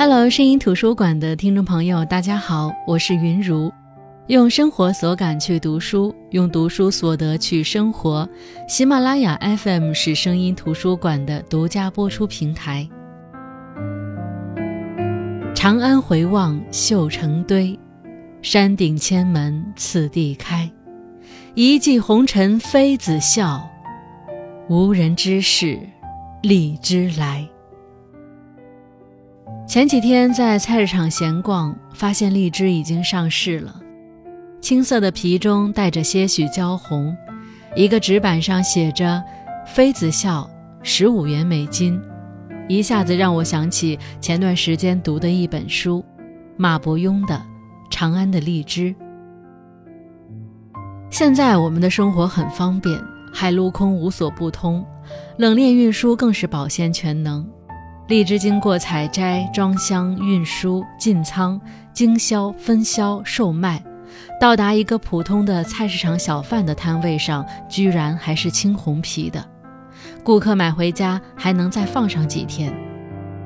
Hello，声音图书馆的听众朋友，大家好，我是云如。用生活所感去读书，用读书所得去生活。喜马拉雅 FM 是声音图书馆的独家播出平台。长安回望绣成堆，山顶千门次第开。一骑红尘妃子笑，无人知是荔枝来。前几天在菜市场闲逛，发现荔枝已经上市了。青色的皮中带着些许焦红，一个纸板上写着“妃子笑，十五元美金”，一下子让我想起前段时间读的一本书，马伯庸的《长安的荔枝》。现在我们的生活很方便，海陆空无所不通，冷链运输更是保鲜全能。荔枝经过采摘、装箱、运输、进仓、经销、分销、售卖，到达一个普通的菜市场小贩的摊位上，居然还是青红皮的。顾客买回家还能再放上几天。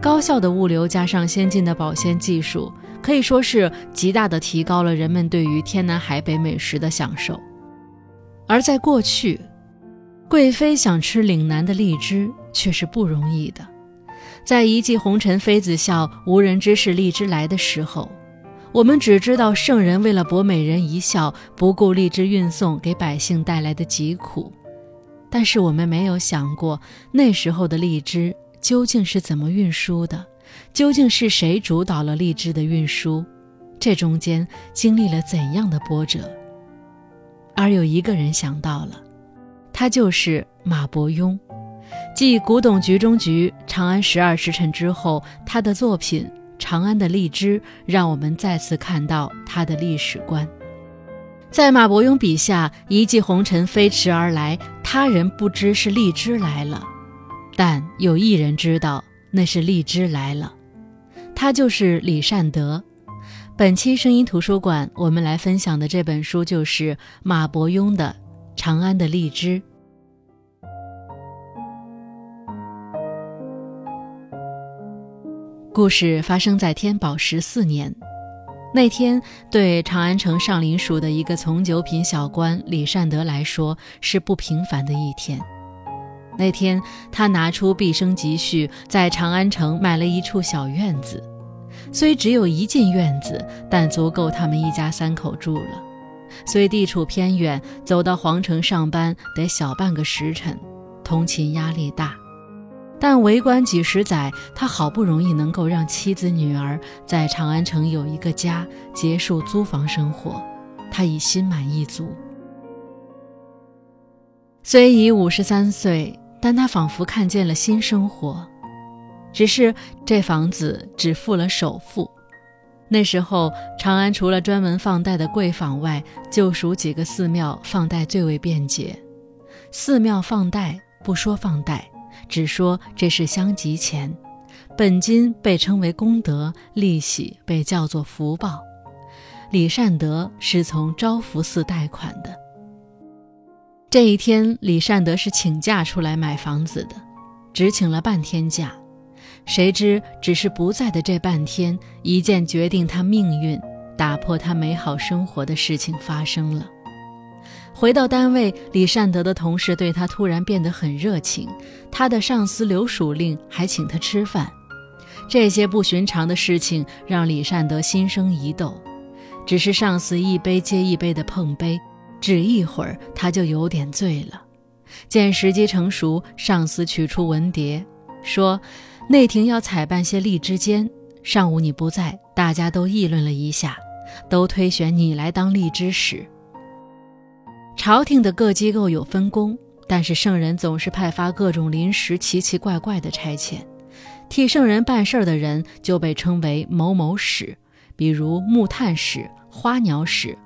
高效的物流加上先进的保鲜技术，可以说是极大的提高了人们对于天南海北美食的享受。而在过去，贵妃想吃岭南的荔枝却是不容易的。在一骑红尘妃子笑，无人知是荔枝来的时候，我们只知道圣人为了博美人一笑，不顾荔枝运送给百姓带来的疾苦。但是我们没有想过，那时候的荔枝究竟是怎么运输的？究竟是谁主导了荔枝的运输？这中间经历了怎样的波折？而有一个人想到了，他就是马伯庸。继《古董局中局》《长安十二时辰》之后，他的作品《长安的荔枝》让我们再次看到他的历史观。在马伯庸笔下，一骑红尘飞驰而来，他人不知是荔枝来了，但有一人知道那是荔枝来了，他就是李善德。本期声音图书馆，我们来分享的这本书就是马伯庸的《长安的荔枝》。故事发生在天宝十四年，那天对长安城上林署的一个从九品小官李善德来说是不平凡的一天。那天他拿出毕生积蓄，在长安城买了一处小院子，虽只有一进院子，但足够他们一家三口住了。虽地处偏远，走到皇城上班得小半个时辰，通勤压力大。但为官几十载，他好不容易能够让妻子女儿在长安城有一个家，结束租房生活，他已心满意足。虽已五十三岁，但他仿佛看见了新生活。只是这房子只付了首付。那时候，长安除了专门放贷的贵坊外，就属几个寺庙放贷最为便捷。寺庙放贷，不说放贷。只说这是相集钱，本金被称为功德，利息被叫做福报。李善德是从招福寺贷款的。这一天，李善德是请假出来买房子的，只请了半天假。谁知，只是不在的这半天，一件决定他命运、打破他美好生活的事情发生了。回到单位，李善德的同事对他突然变得很热情，他的上司刘署令还请他吃饭。这些不寻常的事情让李善德心生疑窦。只是上司一杯接一杯的碰杯，只一会儿他就有点醉了。见时机成熟，上司取出文牒，说：“内廷要采办些荔枝尖，上午你不在，大家都议论了一下，都推选你来当荔枝使。”朝廷的各机构有分工，但是圣人总是派发各种临时奇奇怪怪的差遣。替圣人办事的人就被称为某某使，比如木炭使、花鸟使。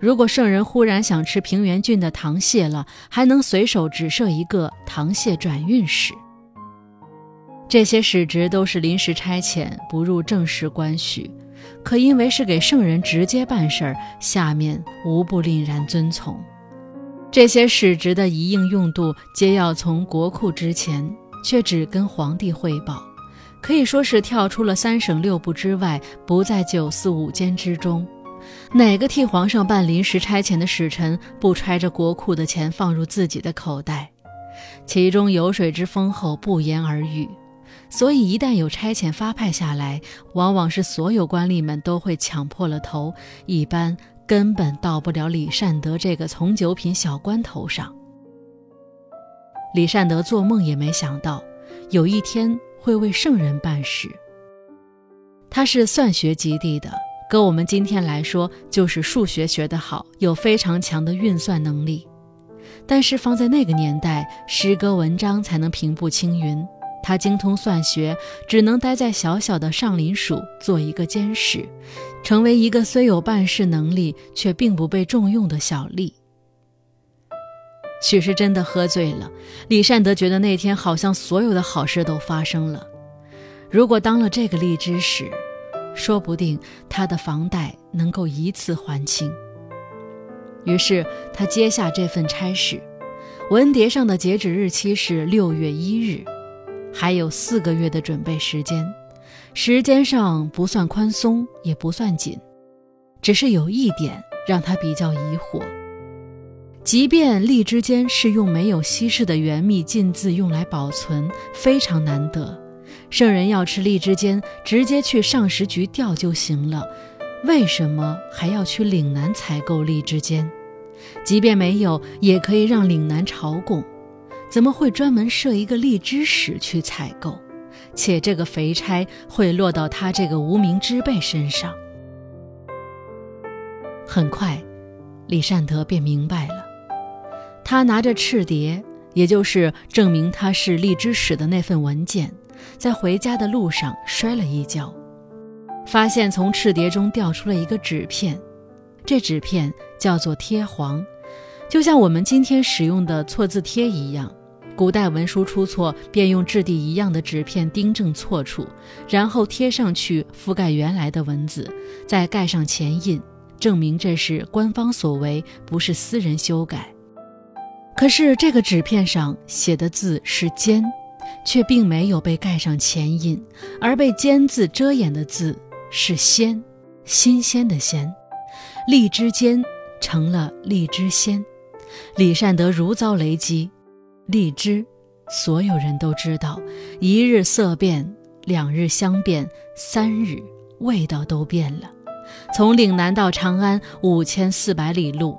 如果圣人忽然想吃平原郡的糖蟹了，还能随手指设一个糖蟹转运使。这些使职都是临时差遣，不入正式官序，可因为是给圣人直接办事儿，下面无不凛然遵从。这些使职的一应用度，皆要从国库支钱，却只跟皇帝汇报，可以说是跳出了三省六部之外，不在九四五监之中。哪个替皇上办临时差遣的使臣不揣着国库的钱放入自己的口袋？其中油水之丰厚，不言而喻。所以，一旦有差遣发派下来，往往是所有官吏们都会抢破了头，一般根本到不了李善德这个从九品小官头上。李善德做梦也没想到，有一天会为圣人办事。他是算学及第的，搁我们今天来说，就是数学学得好，有非常强的运算能力。但是放在那个年代，诗歌文章才能平步青云。他精通算学，只能待在小小的上林署做一个监事，成为一个虽有办事能力却并不被重用的小吏。许是真的喝醉了，李善德觉得那天好像所有的好事都发生了。如果当了这个吏之使，说不定他的房贷能够一次还清。于是他接下这份差事，文牒上的截止日期是六月一日。还有四个月的准备时间，时间上不算宽松，也不算紧，只是有一点让他比较疑惑：即便荔枝间是用没有稀释的原蜜浸渍用来保存，非常难得，圣人要吃荔枝间，直接去上食局调就行了，为什么还要去岭南采购荔枝间？即便没有，也可以让岭南朝贡。怎么会专门设一个荔枝使去采购？且这个肥差会落到他这个无名之辈身上？很快，李善德便明白了。他拿着赤牒，也就是证明他是荔枝使的那份文件，在回家的路上摔了一跤，发现从赤牒中掉出了一个纸片。这纸片叫做贴黄，就像我们今天使用的错字贴一样。古代文书出错，便用质地一样的纸片订正错处，然后贴上去覆盖原来的文字，再盖上前印，证明这是官方所为，不是私人修改。可是这个纸片上写的字是“监”，却并没有被盖上前印，而被“监”字遮掩的字是“鲜”，新鲜的“鲜”，荔枝间成了荔枝鲜。李善德如遭雷击。荔枝，所有人都知道，一日色变，两日香变，三日味道都变了。从岭南到长安五千四百里路，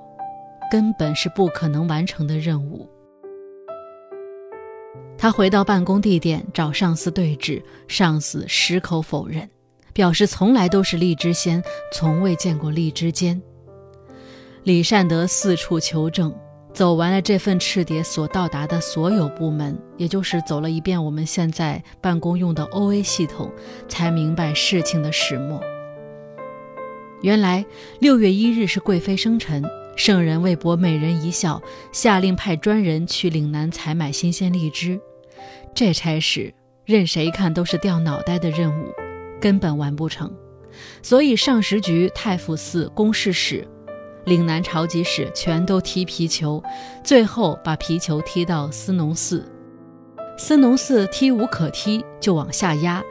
根本是不可能完成的任务。他回到办公地点找上司对质，上司矢口否认，表示从来都是荔枝鲜，从未见过荔枝尖。李善德四处求证。走完了这份赤牒所到达的所有部门，也就是走了一遍我们现在办公用的 OA 系统，才明白事情的始末。原来六月一日是贵妃生辰，圣人为博美人一笑，下令派专人去岭南采买新鲜荔枝。这差事任谁看都是掉脑袋的任务，根本完不成。所以上食局、太傅寺、公事使。岭南朝集使全都踢皮球，最后把皮球踢到司农寺。司农寺踢无可踢，就往下压，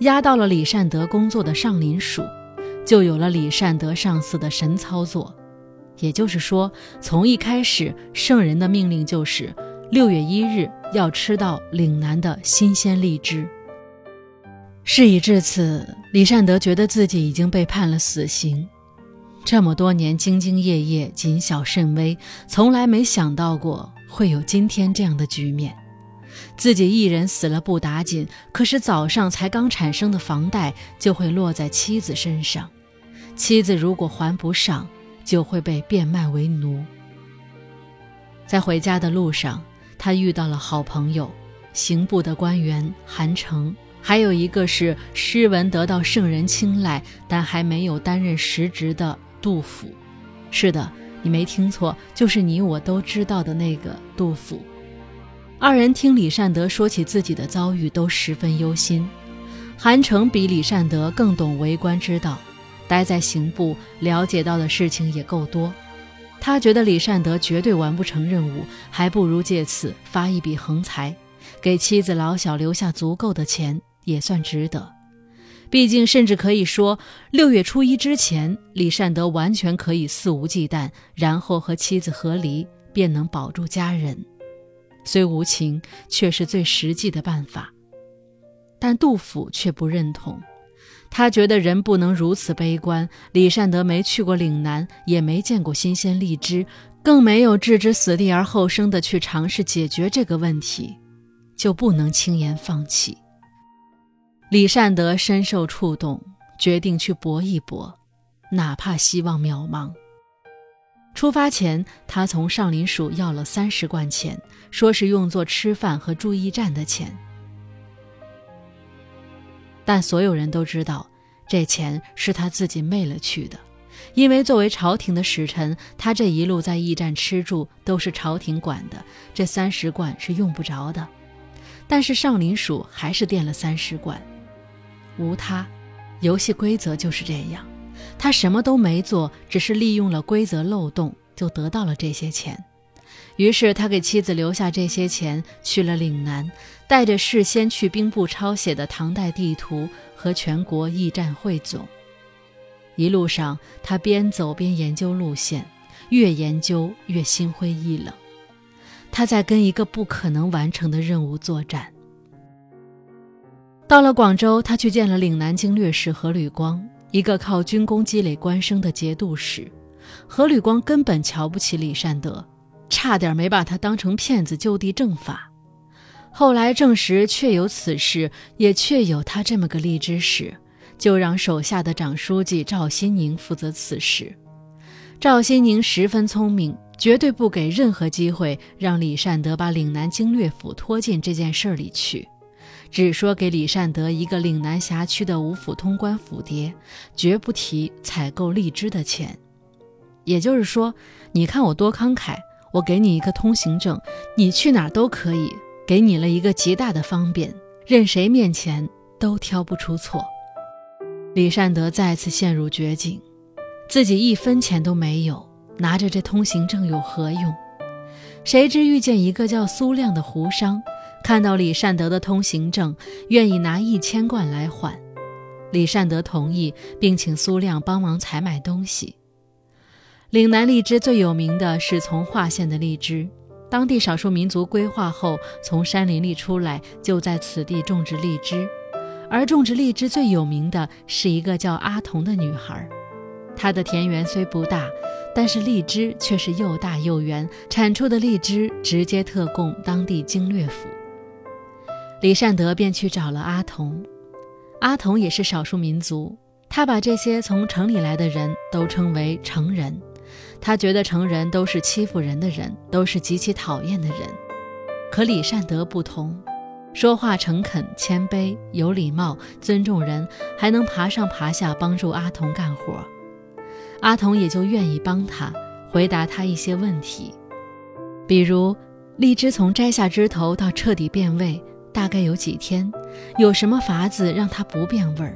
压到了李善德工作的上林署，就有了李善德上司的神操作。也就是说，从一开始，圣人的命令就是六月一日要吃到岭南的新鲜荔枝。事已至此，李善德觉得自己已经被判了死刑。这么多年兢兢业业、谨小慎微，从来没想到过会有今天这样的局面。自己一人死了不打紧，可是早上才刚产生的房贷就会落在妻子身上，妻子如果还不上，就会被变卖为奴。在回家的路上，他遇到了好朋友，刑部的官员韩城。还有一个是诗文得到圣人青睐，但还没有担任实职的。杜甫，是的，你没听错，就是你我都知道的那个杜甫。二人听李善德说起自己的遭遇，都十分忧心。韩城比李善德更懂为官之道，待在刑部，了解到的事情也够多。他觉得李善德绝对完不成任务，还不如借此发一笔横财，给妻子老小留下足够的钱，也算值得。毕竟，甚至可以说，六月初一之前，李善德完全可以肆无忌惮，然后和妻子和离，便能保住家人。虽无情，却是最实际的办法。但杜甫却不认同，他觉得人不能如此悲观。李善德没去过岭南，也没见过新鲜荔枝，更没有置之死地而后生的去尝试解决这个问题，就不能轻言放弃。李善德深受触动，决定去搏一搏，哪怕希望渺茫。出发前，他从上林署要了三十贯钱，说是用作吃饭和住驿站的钱。但所有人都知道，这钱是他自己昧了去的，因为作为朝廷的使臣，他这一路在驿站吃住都是朝廷管的，这三十贯是用不着的。但是上林署还是垫了三十贯。无他，游戏规则就是这样。他什么都没做，只是利用了规则漏洞，就得到了这些钱。于是他给妻子留下这些钱，去了岭南，带着事先去兵部抄写的唐代地图和全国驿站汇总。一路上，他边走边研究路线，越研究越心灰意冷。他在跟一个不可能完成的任务作战。到了广州，他去见了岭南经略使何履光，一个靠军功积累官升的节度使。何履光根本瞧不起李善德，差点没把他当成骗子就地正法。后来证实确有此事，也确有他这么个荔枝使，就让手下的长书记赵新宁负责此事。赵新宁十分聪明，绝对不给任何机会让李善德把岭南经略府拖进这件事里去。只说给李善德一个岭南辖区的五府通关府邸，绝不提采购荔枝的钱。也就是说，你看我多慷慨，我给你一个通行证，你去哪儿都可以，给你了一个极大的方便，任谁面前都挑不出错。李善德再次陷入绝境，自己一分钱都没有，拿着这通行证有何用？谁知遇见一个叫苏亮的胡商。看到李善德的通行证，愿意拿一千贯来换，李善德同意，并请苏亮帮忙采买东西。岭南荔枝最有名的是从化县的荔枝，当地少数民族规划后从山林里出来，就在此地种植荔枝。而种植荔枝最有名的是一个叫阿童的女孩，她的田园虽不大，但是荔枝却是又大又圆，产出的荔枝直接特供当地经略府。李善德便去找了阿童，阿童也是少数民族，他把这些从城里来的人都称为城人，他觉得城人都是欺负人的人，都是极其讨厌的人。可李善德不同，说话诚恳、谦卑、有礼貌、尊重人，还能爬上爬下帮助阿童干活，阿童也就愿意帮他，回答他一些问题，比如荔枝从摘下枝头到彻底变味。大概有几天，有什么法子让它不变味儿？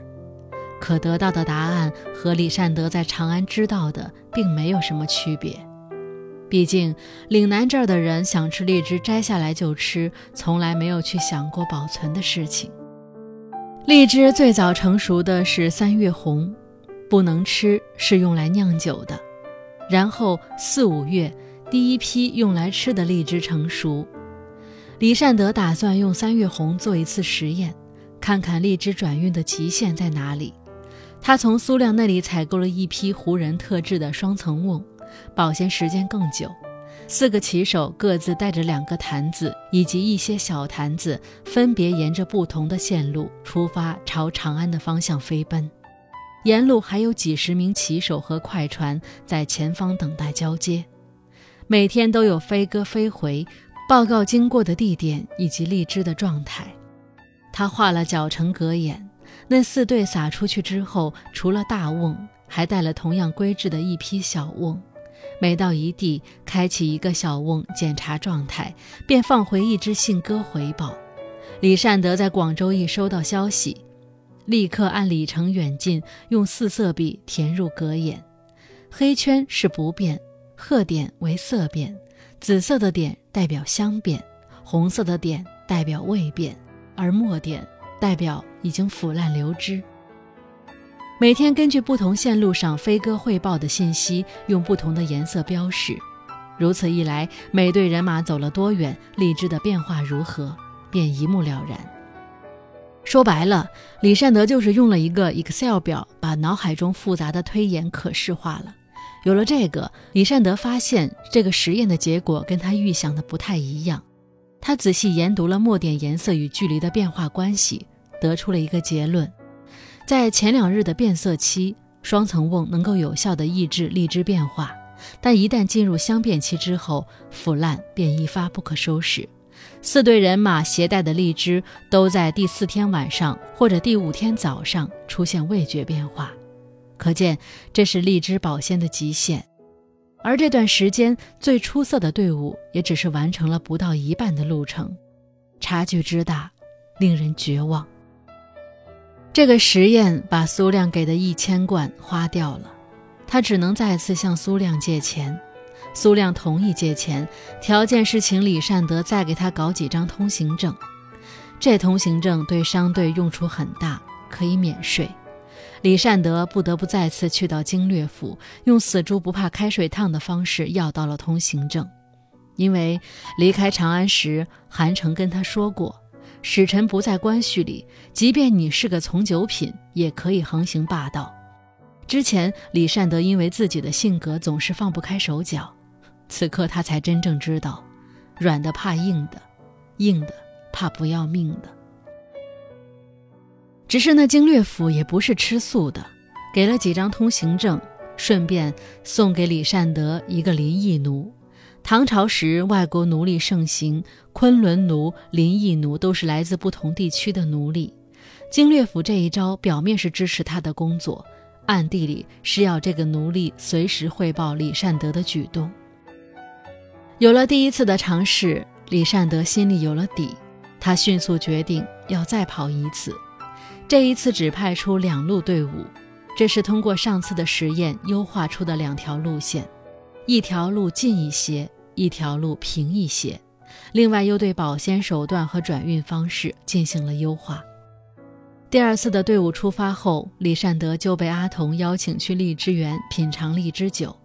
可得到的答案和李善德在长安知道的并没有什么区别。毕竟岭南这儿的人想吃荔枝，摘下来就吃，从来没有去想过保存的事情。荔枝最早成熟的是三月红，不能吃，是用来酿酒的。然后四五月，第一批用来吃的荔枝成熟。李善德打算用三月红做一次实验，看看荔枝转运的极限在哪里。他从苏亮那里采购了一批湖人特制的双层瓮，保鲜时间更久。四个骑手各自带着两个坛子以及一些小坛子，分别沿着不同的线路出发，朝长安的方向飞奔。沿路还有几十名骑手和快船在前方等待交接，每天都有飞鸽飞回。报告经过的地点以及荔枝的状态，他画了角成格眼。那四队撒出去之后，除了大瓮，还带了同样规制的一批小瓮。每到一地，开启一个小瓮检查状态，便放回一只信鸽回报。李善德在广州一收到消息，立刻按里程远近用四色笔填入格眼，黑圈是不变，褐点为色变。紫色的点代表香变，红色的点代表味变，而墨点代表已经腐烂流汁。每天根据不同线路上飞鸽汇报的信息，用不同的颜色标示。如此一来，每队人马走了多远，荔枝的变化如何，便一目了然。说白了，李善德就是用了一个 Excel 表，把脑海中复杂的推演可视化了。有了这个，李善德发现这个实验的结果跟他预想的不太一样。他仔细研读了墨点颜色与距离的变化关系，得出了一个结论：在前两日的变色期，双层瓮能够有效地抑制荔枝变化，但一旦进入相变期之后，腐烂便一发不可收拾。四队人马携带的荔枝都在第四天晚上或者第五天早上出现味觉变化。可见，这是荔枝保鲜的极限，而这段时间最出色的队伍也只是完成了不到一半的路程，差距之大，令人绝望。这个实验把苏亮给的一千贯花掉了，他只能再次向苏亮借钱。苏亮同意借钱，条件是请李善德再给他搞几张通行证。这通行证对商队用处很大，可以免税。李善德不得不再次去到经略府，用死猪不怕开水烫的方式要到了通行证。因为离开长安时，韩城跟他说过，使臣不在官序里，即便你是个从九品，也可以横行霸道。之前李善德因为自己的性格总是放不开手脚，此刻他才真正知道，软的怕硬的，硬的怕不要命的。只是那经略府也不是吃素的，给了几张通行证，顺便送给李善德一个林邑奴。唐朝时外国奴隶盛行，昆仑奴、林邑奴都是来自不同地区的奴隶。经略府这一招，表面是支持他的工作，暗地里是要这个奴隶随时汇报李善德的举动。有了第一次的尝试，李善德心里有了底，他迅速决定要再跑一次。这一次只派出两路队伍，这是通过上次的实验优化出的两条路线，一条路近一些，一条路平一些。另外又对保鲜手段和转运方式进行了优化。第二次的队伍出发后，李善德就被阿童邀请去荔枝园品尝荔枝酒，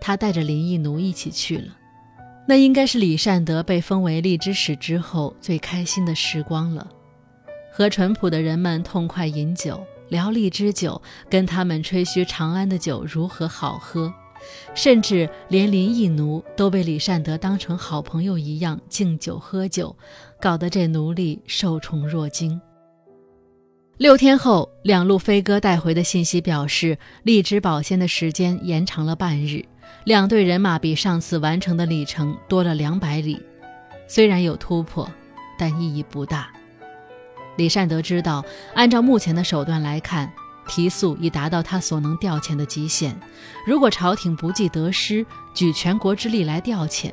他带着林毅奴一起去了。那应该是李善德被封为荔枝使之后最开心的时光了。和淳朴的人们痛快饮酒，聊荔枝酒，跟他们吹嘘长安的酒如何好喝，甚至连林毅奴都被李善德当成好朋友一样敬酒喝酒，搞得这奴隶受宠若惊。六天后，两路飞鸽带回的信息表示，荔枝保鲜的时间延长了半日，两队人马比上次完成的里程多了两百里。虽然有突破，但意义不大。李善德知道，按照目前的手段来看，提速已达到他所能调遣的极限。如果朝廷不计得失，举全国之力来调遣，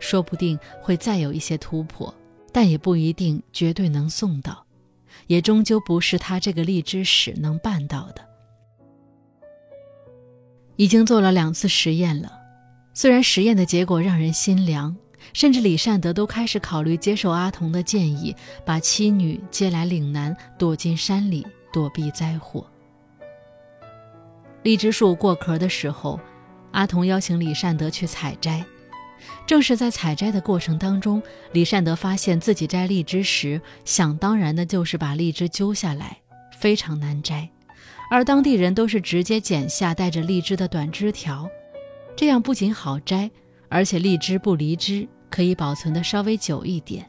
说不定会再有一些突破，但也不一定绝对能送到，也终究不是他这个荔枝使能办到的。已经做了两次实验了，虽然实验的结果让人心凉。甚至李善德都开始考虑接受阿童的建议，把妻女接来岭南，躲进山里躲避灾祸。荔枝树过壳的时候，阿童邀请李善德去采摘。正是在采摘的过程当中，李善德发现自己摘荔枝时，想当然的就是把荔枝揪下来，非常难摘。而当地人都是直接剪下带着荔枝的短枝条，这样不仅好摘，而且荔枝不离枝。可以保存的稍微久一点。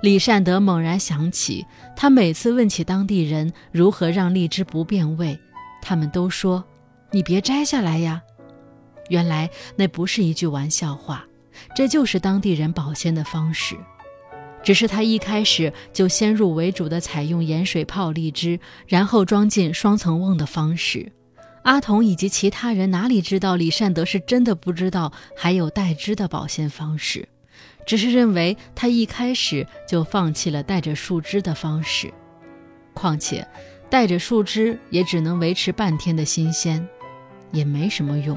李善德猛然想起，他每次问起当地人如何让荔枝不变味，他们都说：“你别摘下来呀。”原来那不是一句玩笑话，这就是当地人保鲜的方式。只是他一开始就先入为主的采用盐水泡荔枝，然后装进双层瓮的方式。阿童以及其他人哪里知道，李善德是真的不知道还有带汁的保鲜方式。只是认为他一开始就放弃了带着树枝的方式，况且带着树枝也只能维持半天的新鲜，也没什么用。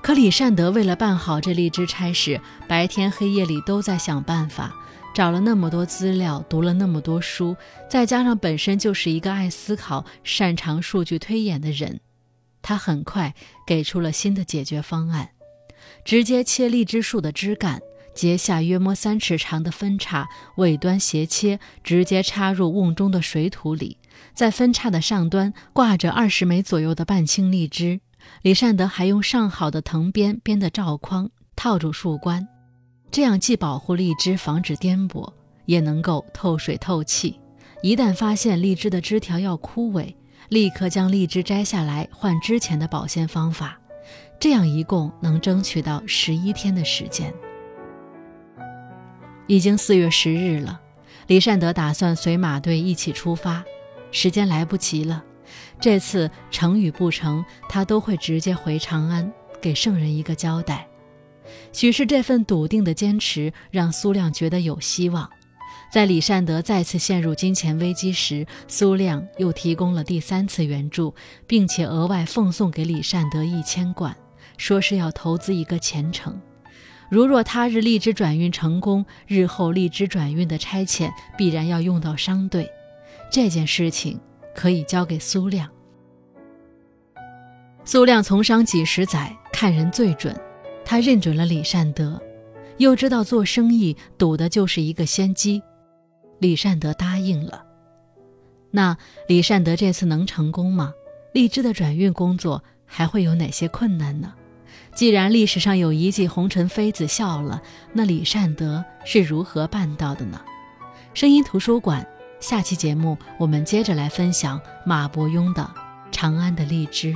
可李善德为了办好这荔枝差事，白天黑夜里都在想办法，找了那么多资料，读了那么多书，再加上本身就是一个爱思考、擅长数据推演的人，他很快给出了新的解决方案：直接切荔枝树的枝干，截下约摸三尺长的分叉，尾端斜切，直接插入瓮中的水土里，在分叉的上端挂着二十枚左右的半青荔枝。李善德还用上好的藤编编的罩筐套住树冠。这样既保护荔枝，防止颠簸，也能够透水透气。一旦发现荔枝的枝条要枯萎，立刻将荔枝摘下来换之前的保鲜方法。这样一共能争取到十一天的时间。已经四月十日了，李善德打算随马队一起出发，时间来不及了。这次成与不成，他都会直接回长安，给圣人一个交代。许是这份笃定的坚持让苏亮觉得有希望。在李善德再次陷入金钱危机时，苏亮又提供了第三次援助，并且额外奉送给李善德一千贯，说是要投资一个前程。如若他日荔枝转运成功，日后荔枝转运的差遣必然要用到商队，这件事情可以交给苏亮。苏亮从商几十载，看人最准。他认准了李善德，又知道做生意赌的就是一个先机，李善德答应了。那李善德这次能成功吗？荔枝的转运工作还会有哪些困难呢？既然历史上有一骑红尘妃子笑了，那李善德是如何办到的呢？声音图书馆下期节目我们接着来分享马伯庸的《长安的荔枝》。